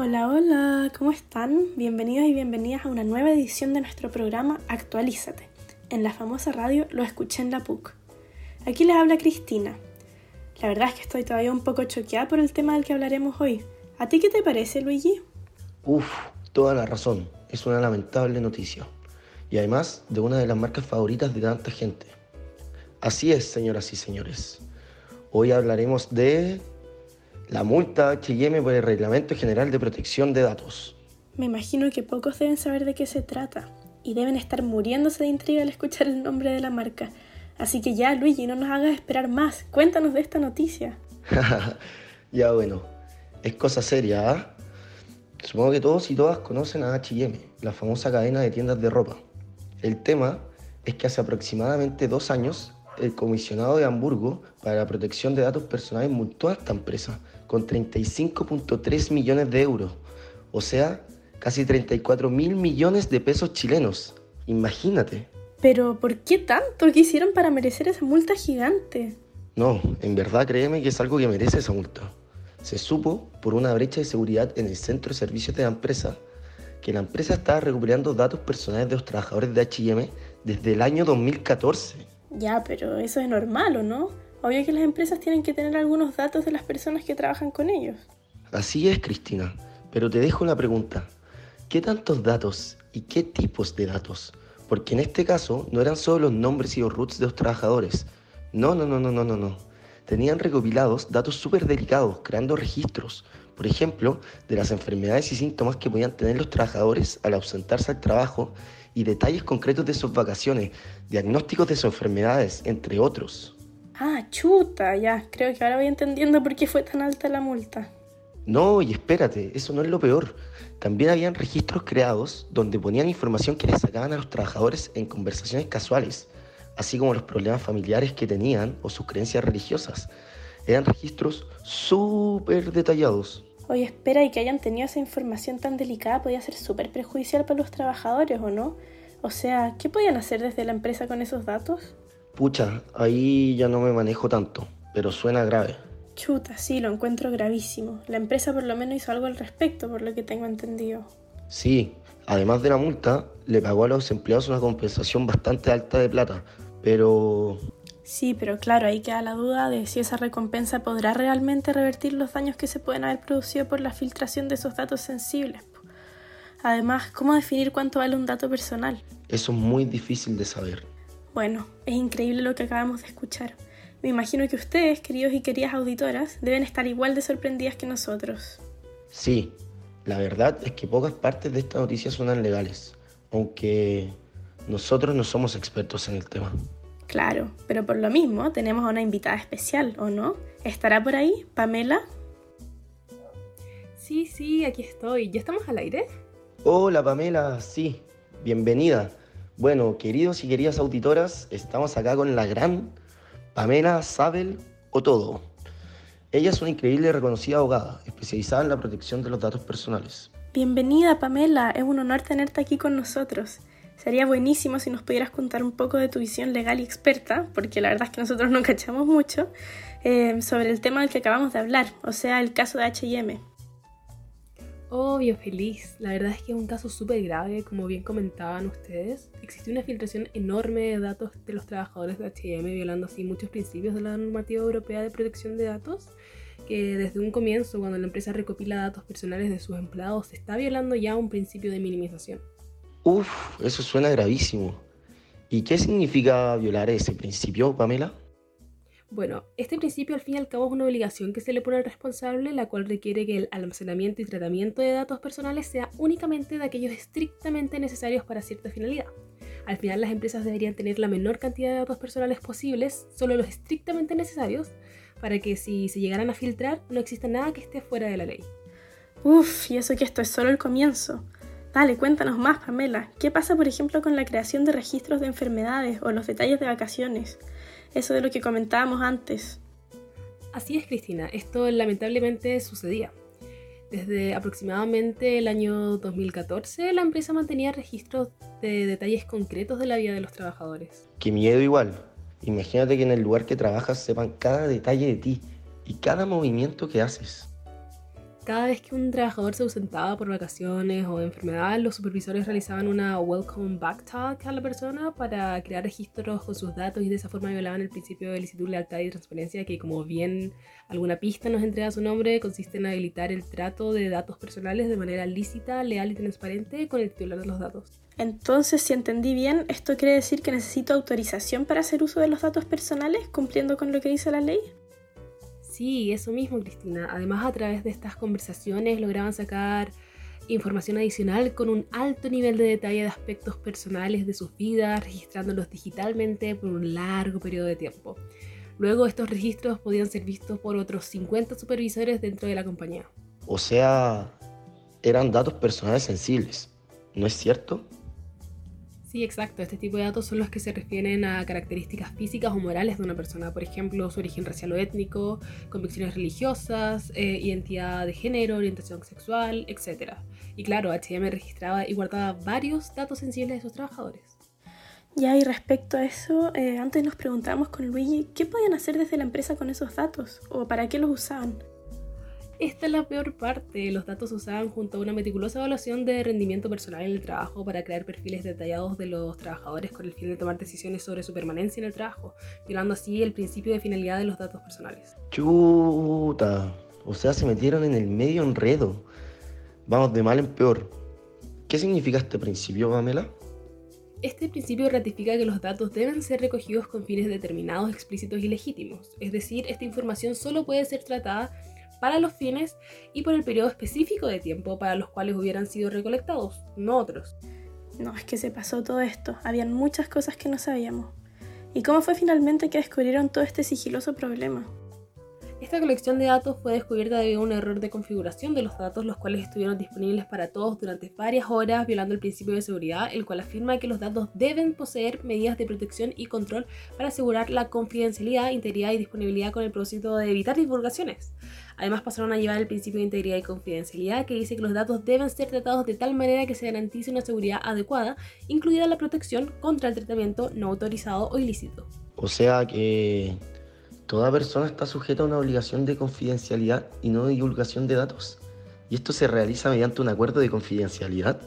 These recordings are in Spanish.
Hola, hola, ¿cómo están? Bienvenidos y bienvenidas a una nueva edición de nuestro programa Actualízate. En la famosa radio Lo escuché en la PUC. Aquí les habla Cristina. La verdad es que estoy todavía un poco choqueada por el tema del que hablaremos hoy. ¿A ti qué te parece, Luigi? Uf, toda la razón. Es una lamentable noticia. Y además de una de las marcas favoritas de tanta gente. Así es, señoras y señores. Hoy hablaremos de la multa HM por el Reglamento General de Protección de Datos. Me imagino que pocos deben saber de qué se trata y deben estar muriéndose de intriga al escuchar el nombre de la marca. Así que ya, Luigi, no nos hagas esperar más. Cuéntanos de esta noticia. ya bueno, es cosa seria, ¿ah? Supongo que todos y todas conocen a HM, la famosa cadena de tiendas de ropa. El tema es que hace aproximadamente dos años el comisionado de Hamburgo para la protección de datos personales multó a esta empresa con 35.3 millones de euros, o sea, casi 34 mil millones de pesos chilenos. Imagínate. Pero, ¿por qué tanto? ¿Qué hicieron para merecer esa multa gigante? No, en verdad créeme que es algo que merece esa multa. Se supo por una brecha de seguridad en el centro de servicios de la empresa que la empresa estaba recuperando datos personales de los trabajadores de HM desde el año 2014. Ya, pero eso es normal, ¿o no? Obvio que las empresas tienen que tener algunos datos de las personas que trabajan con ellos. Así es, Cristina. Pero te dejo una pregunta. ¿Qué tantos datos y qué tipos de datos? Porque en este caso no eran solo los nombres y los roots de los trabajadores. No, no, no, no, no, no, no. Tenían recopilados datos súper delicados, creando registros, por ejemplo, de las enfermedades y síntomas que podían tener los trabajadores al ausentarse al trabajo y detalles concretos de sus vacaciones, diagnósticos de sus enfermedades, entre otros. Ah, chuta, ya, creo que ahora voy entendiendo por qué fue tan alta la multa. No, y espérate, eso no es lo peor. También habían registros creados donde ponían información que les sacaban a los trabajadores en conversaciones casuales, así como los problemas familiares que tenían o sus creencias religiosas. Eran registros súper detallados. Oye, espera, y que hayan tenido esa información tan delicada podía ser súper perjudicial para los trabajadores, ¿o no? O sea, ¿qué podían hacer desde la empresa con esos datos? Pucha, ahí ya no me manejo tanto, pero suena grave. Chuta, sí, lo encuentro gravísimo. La empresa por lo menos hizo algo al respecto, por lo que tengo entendido. Sí, además de la multa, le pagó a los empleados una compensación bastante alta de plata, pero Sí, pero claro, ahí queda la duda de si esa recompensa podrá realmente revertir los daños que se pueden haber producido por la filtración de esos datos sensibles. Además, ¿cómo definir cuánto vale un dato personal? Eso es muy difícil de saber. Bueno, es increíble lo que acabamos de escuchar. Me imagino que ustedes, queridos y queridas auditoras, deben estar igual de sorprendidas que nosotros. Sí, la verdad es que pocas partes de esta noticia suenan legales, aunque nosotros no somos expertos en el tema. Claro, pero por lo mismo tenemos a una invitada especial, ¿o no? ¿Estará por ahí, Pamela? Sí, sí, aquí estoy. ¿Ya estamos al aire? Hola, Pamela, sí, bienvenida. Bueno, queridos y queridas auditoras, estamos acá con la gran Pamela Sabel Otodo. Ella es una increíble y reconocida abogada, especializada en la protección de los datos personales. Bienvenida, Pamela. Es un honor tenerte aquí con nosotros. Sería buenísimo si nos pudieras contar un poco de tu visión legal y experta, porque la verdad es que nosotros no cachamos mucho, eh, sobre el tema del que acabamos de hablar, o sea, el caso de HM. Obvio, feliz. La verdad es que es un caso súper grave, como bien comentaban ustedes. Existe una filtración enorme de datos de los trabajadores de HM, violando así muchos principios de la normativa europea de protección de datos, que desde un comienzo, cuando la empresa recopila datos personales de sus empleados, se está violando ya un principio de minimización. Uf, eso suena gravísimo. ¿Y qué significa violar ese principio, Pamela? Bueno, este principio al fin y al cabo es una obligación que se le pone al responsable, la cual requiere que el almacenamiento y tratamiento de datos personales sea únicamente de aquellos estrictamente necesarios para cierta finalidad. Al final las empresas deberían tener la menor cantidad de datos personales posibles, solo los estrictamente necesarios, para que si se llegaran a filtrar no exista nada que esté fuera de la ley. Uf, y eso que esto es solo el comienzo. Dale, cuéntanos más, Pamela. ¿Qué pasa, por ejemplo, con la creación de registros de enfermedades o los detalles de vacaciones? Eso de lo que comentábamos antes. Así es, Cristina. Esto lamentablemente sucedía. Desde aproximadamente el año 2014, la empresa mantenía registros de detalles concretos de la vida de los trabajadores. Qué miedo igual. Imagínate que en el lugar que trabajas sepan cada detalle de ti y cada movimiento que haces. Cada vez que un trabajador se ausentaba por vacaciones o enfermedad, los supervisores realizaban una welcome back talk a la persona para crear registros con sus datos y de esa forma violaban el principio de licitud, lealtad y transparencia que como bien alguna pista nos entrega su nombre, consiste en habilitar el trato de datos personales de manera lícita, leal y transparente con el titular de los datos. Entonces, si entendí bien, esto quiere decir que necesito autorización para hacer uso de los datos personales cumpliendo con lo que dice la ley. Sí, eso mismo, Cristina. Además, a través de estas conversaciones lograban sacar información adicional con un alto nivel de detalle de aspectos personales de sus vidas, registrándolos digitalmente por un largo periodo de tiempo. Luego estos registros podían ser vistos por otros 50 supervisores dentro de la compañía. O sea, eran datos personales sensibles, ¿no es cierto? Sí, exacto. Este tipo de datos son los que se refieren a características físicas o morales de una persona, por ejemplo, su origen racial o étnico, convicciones religiosas, eh, identidad de género, orientación sexual, etc. Y claro, HM registraba y guardaba varios datos sensibles de sus trabajadores. Ya, y respecto a eso, eh, antes nos preguntábamos con Luigi qué podían hacer desde la empresa con esos datos o para qué los usaban. Esta es la peor parte. Los datos usaban junto a una meticulosa evaluación de rendimiento personal en el trabajo para crear perfiles detallados de los trabajadores con el fin de tomar decisiones sobre su permanencia en el trabajo, violando así el principio de finalidad de los datos personales. Chuta. O sea, se metieron en el medio enredo. Vamos de mal en peor. ¿Qué significa este principio, Pamela? Este principio ratifica que los datos deben ser recogidos con fines determinados, explícitos y legítimos. Es decir, esta información solo puede ser tratada para los fines y por el periodo específico de tiempo para los cuales hubieran sido recolectados, no otros. No, es que se pasó todo esto. Habían muchas cosas que no sabíamos. ¿Y cómo fue finalmente que descubrieron todo este sigiloso problema? Esta colección de datos fue descubierta debido a un error de configuración de los datos, los cuales estuvieron disponibles para todos durante varias horas, violando el principio de seguridad, el cual afirma que los datos deben poseer medidas de protección y control para asegurar la confidencialidad, integridad y disponibilidad con el propósito de evitar divulgaciones. Además pasaron a llevar el principio de integridad y confidencialidad que dice que los datos deben ser tratados de tal manera que se garantice una seguridad adecuada, incluida la protección contra el tratamiento no autorizado o ilícito. O sea que toda persona está sujeta a una obligación de confidencialidad y no de divulgación de datos. Y esto se realiza mediante un acuerdo de confidencialidad.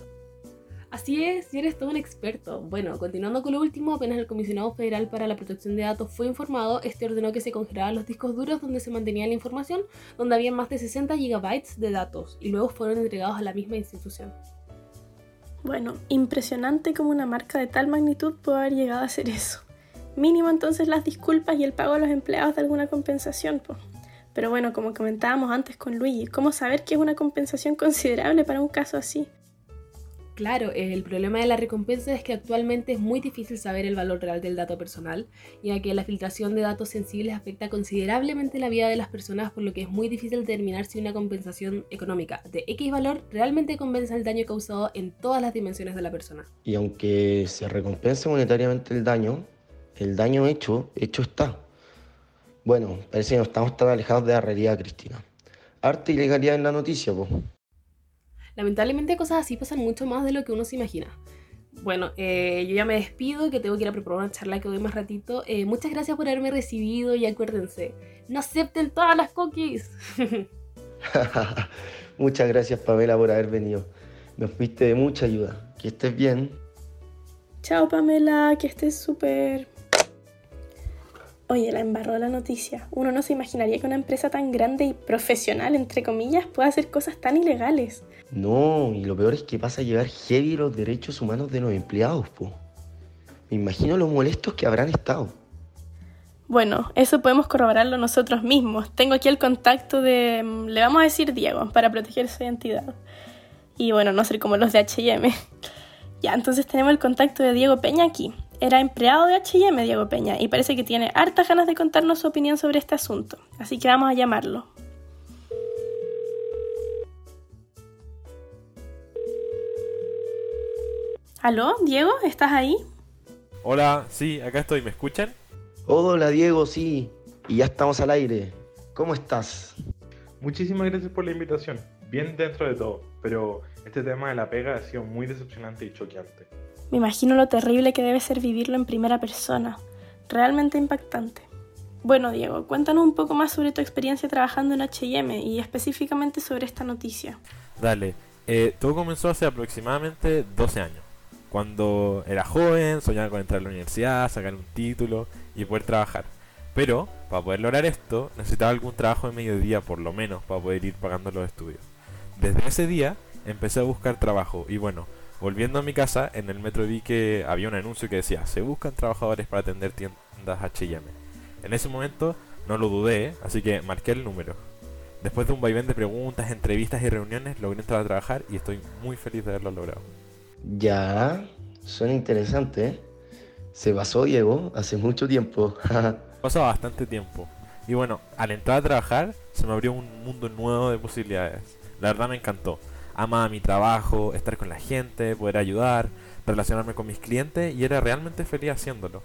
Así es, y eres todo un experto. Bueno, continuando con lo último, apenas el Comisionado Federal para la Protección de Datos fue informado, este ordenó que se congelaran los discos duros donde se mantenía la información, donde había más de 60 gigabytes de datos, y luego fueron entregados a la misma institución. Bueno, impresionante como una marca de tal magnitud pudo haber llegado a hacer eso. Mínimo entonces las disculpas y el pago a los empleados de alguna compensación, pues. Pero bueno, como comentábamos antes con Luigi, ¿cómo saber qué es una compensación considerable para un caso así? Claro, el problema de la recompensa es que actualmente es muy difícil saber el valor real del dato personal, ya que la filtración de datos sensibles afecta considerablemente la vida de las personas, por lo que es muy difícil determinar si una compensación económica de X valor realmente compensa el daño causado en todas las dimensiones de la persona. Y aunque se recompense monetariamente el daño, el daño hecho, hecho está. Bueno, parece que no estamos tan alejados de la realidad, Cristina. Arte y legalidad en la noticia, pues. Lamentablemente cosas así pasan mucho más de lo que uno se imagina. Bueno, eh, yo ya me despido, que tengo que ir a preparar una charla que doy más ratito. Eh, muchas gracias por haberme recibido y acuérdense, no acepten todas las cookies. muchas gracias Pamela por haber venido. Nos fuiste de mucha ayuda. Que estés bien. Chao Pamela, que estés súper. Oye, la embarró la noticia. Uno no se imaginaría que una empresa tan grande y profesional, entre comillas, pueda hacer cosas tan ilegales. No, y lo peor es que pasa a llevar heavy los derechos humanos de los empleados, po. Me imagino lo molestos que habrán estado. Bueno, eso podemos corroborarlo nosotros mismos. Tengo aquí el contacto de, mm, le vamos a decir Diego, para proteger su identidad. Y bueno, no ser como los de HM. Ya, entonces tenemos el contacto de Diego Peña aquí era empleado de HM, Diego Peña, y parece que tiene hartas ganas de contarnos su opinión sobre este asunto. Así que vamos a llamarlo. ¿Aló, Diego? ¿Estás ahí? Hola, sí, acá estoy, ¿me escuchan? Hola, Diego, sí. Y ya estamos al aire. ¿Cómo estás? Muchísimas gracias por la invitación. Bien dentro de todo, pero este tema de la pega ha sido muy decepcionante y choqueante. Me imagino lo terrible que debe ser vivirlo en primera persona. Realmente impactante. Bueno, Diego, cuéntanos un poco más sobre tu experiencia trabajando en HM y específicamente sobre esta noticia. Dale, eh, todo comenzó hace aproximadamente 12 años. Cuando era joven, soñaba con entrar a la universidad, sacar un título y poder trabajar. Pero, para poder lograr esto, necesitaba algún trabajo de mediodía por lo menos para poder ir pagando los estudios. Desde ese día empecé a buscar trabajo y bueno, volviendo a mi casa, en el metro vi que había un anuncio que decía, se buscan trabajadores para atender tiendas HM. En ese momento no lo dudé, así que marqué el número. Después de un vaivén de preguntas, entrevistas y reuniones, logré entrar a trabajar y estoy muy feliz de haberlo logrado. Ya, suena interesante. ¿eh? Se pasó Diego hace mucho tiempo. Pasó bastante tiempo. Y bueno, al entrar a trabajar se me abrió un mundo nuevo de posibilidades. La verdad me encantó. Amaba mi trabajo, estar con la gente, poder ayudar, relacionarme con mis clientes y era realmente feliz haciéndolo.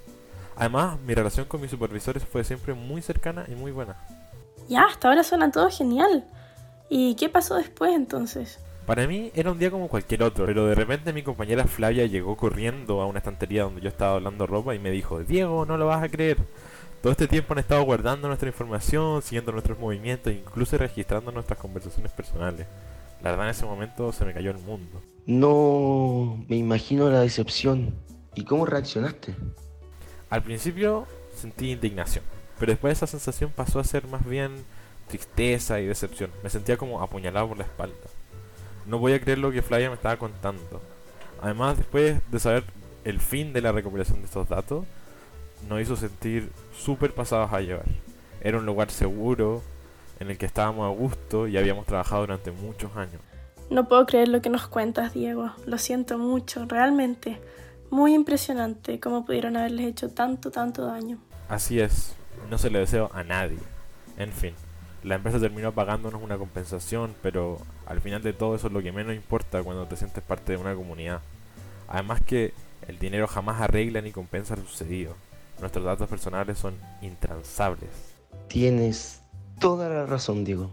Además, mi relación con mis supervisores fue siempre muy cercana y muy buena. Ya, hasta ahora suena todo genial. ¿Y qué pasó después entonces? Para mí era un día como cualquier otro, pero de repente mi compañera Flavia llegó corriendo a una estantería donde yo estaba hablando ropa y me dijo, Diego, no lo vas a creer. Todo este tiempo han estado guardando nuestra información, siguiendo nuestros movimientos, incluso registrando nuestras conversaciones personales. La verdad en ese momento se me cayó el mundo. No, me imagino la decepción. ¿Y cómo reaccionaste? Al principio sentí indignación, pero después esa sensación pasó a ser más bien tristeza y decepción. Me sentía como apuñalado por la espalda. No voy a creer lo que Flavia me estaba contando. Además, después de saber el fin de la recuperación de estos datos, nos hizo sentir súper pasados a llevar. Era un lugar seguro, en el que estábamos a gusto y habíamos trabajado durante muchos años. No puedo creer lo que nos cuentas, Diego. Lo siento mucho, realmente. Muy impresionante cómo pudieron haberles hecho tanto, tanto daño. Así es, no se le deseo a nadie. En fin, la empresa terminó pagándonos una compensación, pero al final de todo eso es lo que menos importa cuando te sientes parte de una comunidad. Además que el dinero jamás arregla ni compensa lo sucedido. Nuestros datos personales son intransables. Tienes toda la razón, Diego.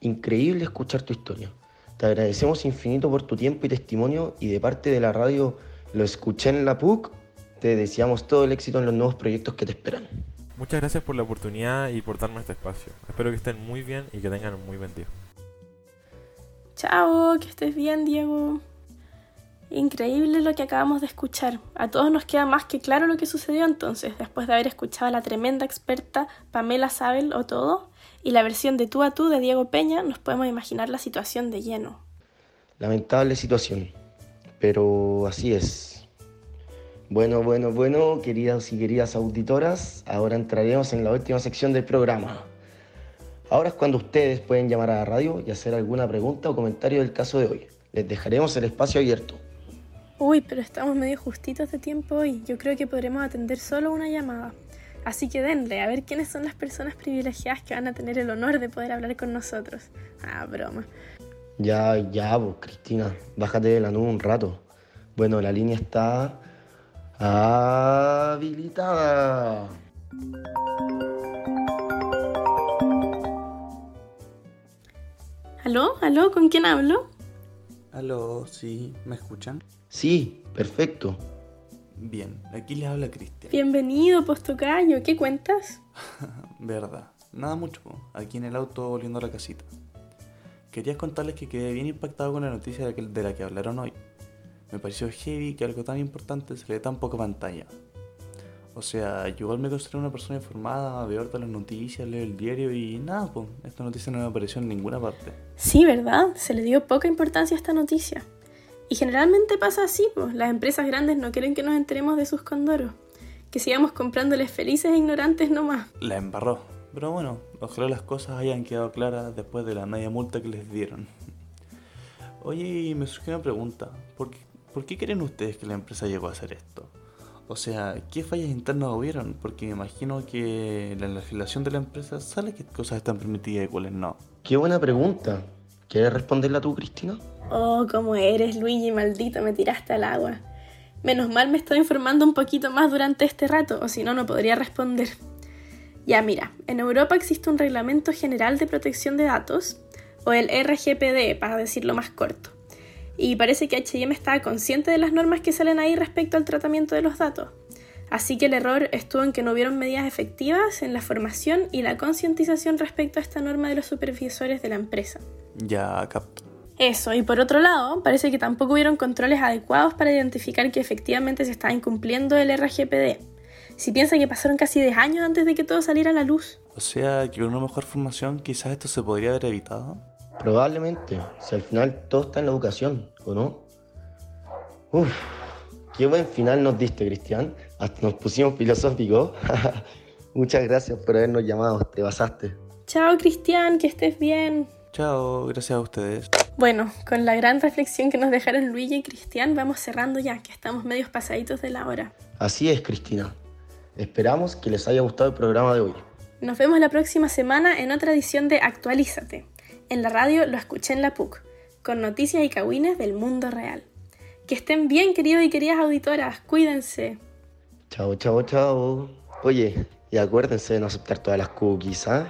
Increíble escuchar tu historia. Te agradecemos infinito por tu tiempo y testimonio y de parte de la radio Lo escuché en la PUC. Te deseamos todo el éxito en los nuevos proyectos que te esperan. Muchas gracias por la oportunidad y por darme este espacio. Espero que estén muy bien y que tengan un muy buen día. Chao, que estés bien, Diego. Increíble lo que acabamos de escuchar. A todos nos queda más que claro lo que sucedió entonces, después de haber escuchado a la tremenda experta Pamela Sabel o todo, y la versión de tú a tú de Diego Peña, nos podemos imaginar la situación de lleno. Lamentable situación, pero así es. Bueno, bueno, bueno, queridas y queridas auditoras, ahora entraremos en la última sección del programa. Ahora es cuando ustedes pueden llamar a la radio y hacer alguna pregunta o comentario del caso de hoy. Les dejaremos el espacio abierto. Uy, pero estamos medio justitos de tiempo hoy. Yo creo que podremos atender solo una llamada. Así que denle, a ver quiénes son las personas privilegiadas que van a tener el honor de poder hablar con nosotros. Ah, broma. Ya, ya, vos, Cristina, bájate de la nube un rato. Bueno, la línea está habilitada. ¿Aló? ¿Aló? ¿Con quién hablo? Aló, sí, ¿me escuchan? Sí, perfecto. Bien, aquí les habla Cristian. Bienvenido, Postocaño. ¿Qué cuentas? Verdad, nada mucho, aquí en el auto volviendo a la casita. Quería contarles que quedé bien impactado con la noticia de, de la que hablaron hoy. Me pareció heavy que algo tan importante se le dé tan poca pantalla. O sea, yo igual me considero una persona informada, veo todas las noticias, leo el diario y nada, pues, esta noticia no me apareció en ninguna parte. Sí, ¿verdad? Se le dio poca importancia a esta noticia. Y generalmente pasa así, pues. Las empresas grandes no quieren que nos enteremos de sus condoros. Que sigamos comprándoles felices e ignorantes nomás. La embarró. Pero bueno, ojalá las cosas hayan quedado claras después de la media multa que les dieron. Oye, y me surgió una pregunta. ¿Por qué, ¿Por qué creen ustedes que la empresa llegó a hacer esto? O sea, ¿qué fallas internas hubieron? Porque me imagino que la legislación de la empresa sale qué cosas están permitidas y cuáles no. Qué buena pregunta. ¿Quieres responderla tú, Cristina? Oh, cómo eres, Luigi, maldito, me tiraste al agua. Menos mal me estoy informando un poquito más durante este rato, o si no, no podría responder. Ya, mira, en Europa existe un Reglamento General de Protección de Datos, o el RGPD, para decirlo más corto. Y parece que HM está consciente de las normas que salen ahí respecto al tratamiento de los datos. Así que el error estuvo en que no hubieron medidas efectivas en la formación y la concientización respecto a esta norma de los supervisores de la empresa. Ya capto. Eso, y por otro lado, parece que tampoco hubieron controles adecuados para identificar que efectivamente se estaba incumpliendo el RGPD. Si piensa que pasaron casi 10 años antes de que todo saliera a la luz. O sea, que con una mejor formación quizás esto se podría haber evitado. Probablemente, si al final todo está en la educación, ¿o no? Uf, qué buen final nos diste, Cristian. Hasta nos pusimos filosóficos. Muchas gracias por habernos llamado, te basaste. Chao, Cristian, que estés bien. Chao, gracias a ustedes. Bueno, con la gran reflexión que nos dejaron Luigi y Cristian, vamos cerrando ya, que estamos medios pasaditos de la hora. Así es, Cristina. Esperamos que les haya gustado el programa de hoy. Nos vemos la próxima semana en otra edición de Actualízate. En la radio lo escuché en la PUC, con noticias y cagüines del mundo real. Que estén bien, queridos y queridas auditoras, cuídense. Chao, chao, chao. Oye, y acuérdense de no aceptar todas las cookies, ¿ah?